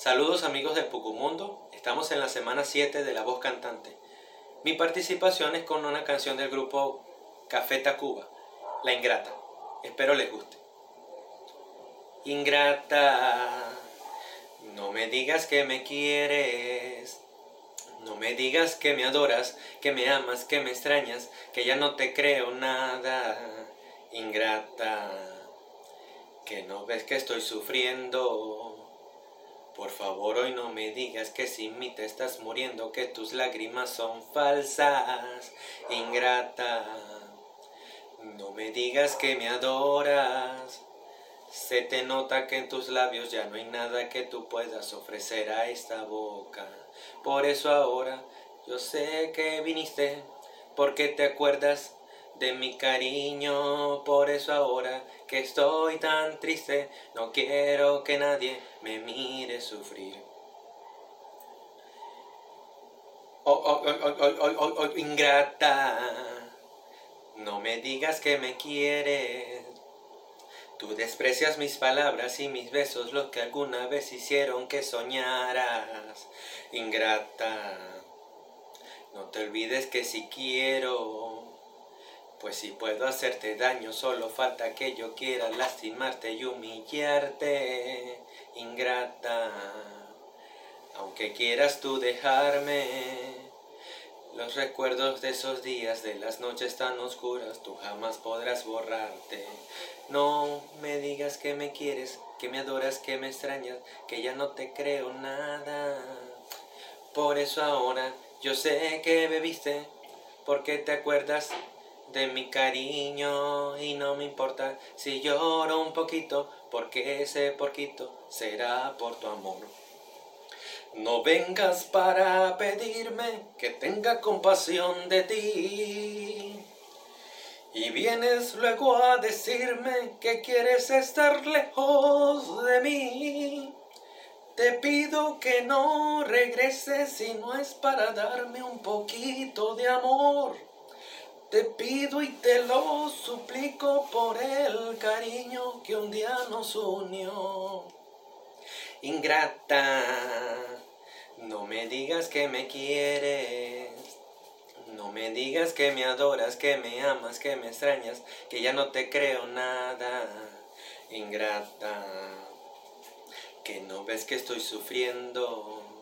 Saludos amigos del Pucumundo, estamos en la semana 7 de La Voz Cantante. Mi participación es con una canción del grupo Café Tacuba, La Ingrata. Espero les guste. Ingrata, no me digas que me quieres, no me digas que me adoras, que me amas, que me extrañas, que ya no te creo nada. Ingrata, que no ves que estoy sufriendo por favor hoy no me digas que sin mí te estás muriendo, que tus lágrimas son falsas, ingrata. No me digas que me adoras, se te nota que en tus labios ya no hay nada que tú puedas ofrecer a esta boca. Por eso ahora yo sé que viniste, porque te acuerdas de mi cariño, por eso ahora que estoy tan triste, no quiero que nadie me mire sufrir. Oh, oh, oh, oh, ingrata, no me digas que me quieres. Tú desprecias mis palabras y mis besos, lo que alguna vez hicieron que soñaras. Ingrata, no te olvides que si quiero pues si puedo hacerte daño, solo falta que yo quiera lastimarte y humillarte, ingrata. Aunque quieras tú dejarme, los recuerdos de esos días, de las noches tan oscuras, tú jamás podrás borrarte. No me digas que me quieres, que me adoras, que me extrañas, que ya no te creo nada. Por eso ahora yo sé que bebiste, porque te acuerdas de mi cariño y no me importa si lloro un poquito porque ese poquito será por tu amor. No vengas para pedirme que tenga compasión de ti. Y vienes luego a decirme que quieres estar lejos de mí. Te pido que no regreses si no es para darme un poquito de amor. Te pido y te lo suplico por el cariño que un día nos unió. Ingrata, no me digas que me quieres. No me digas que me adoras, que me amas, que me extrañas, que ya no te creo nada. Ingrata, que no ves que estoy sufriendo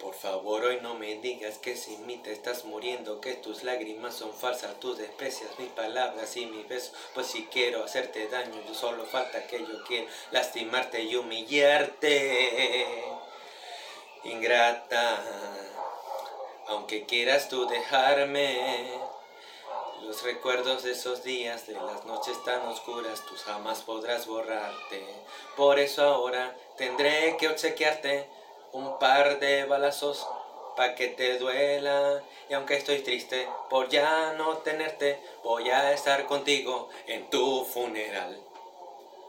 por favor, hoy no me digas que sin mí te estás muriendo, que tus lágrimas son falsas, tú desprecias mis palabras y mis besos, pues si quiero hacerte daño, solo falta que yo quiera lastimarte y humillarte. Ingrata, aunque quieras tú dejarme, los recuerdos de esos días, de las noches tan oscuras, tú jamás podrás borrarte. Por eso ahora tendré que obsequiarte un par de balazos pa' que te duela. Y aunque estoy triste por ya no tenerte, voy a estar contigo en tu funeral.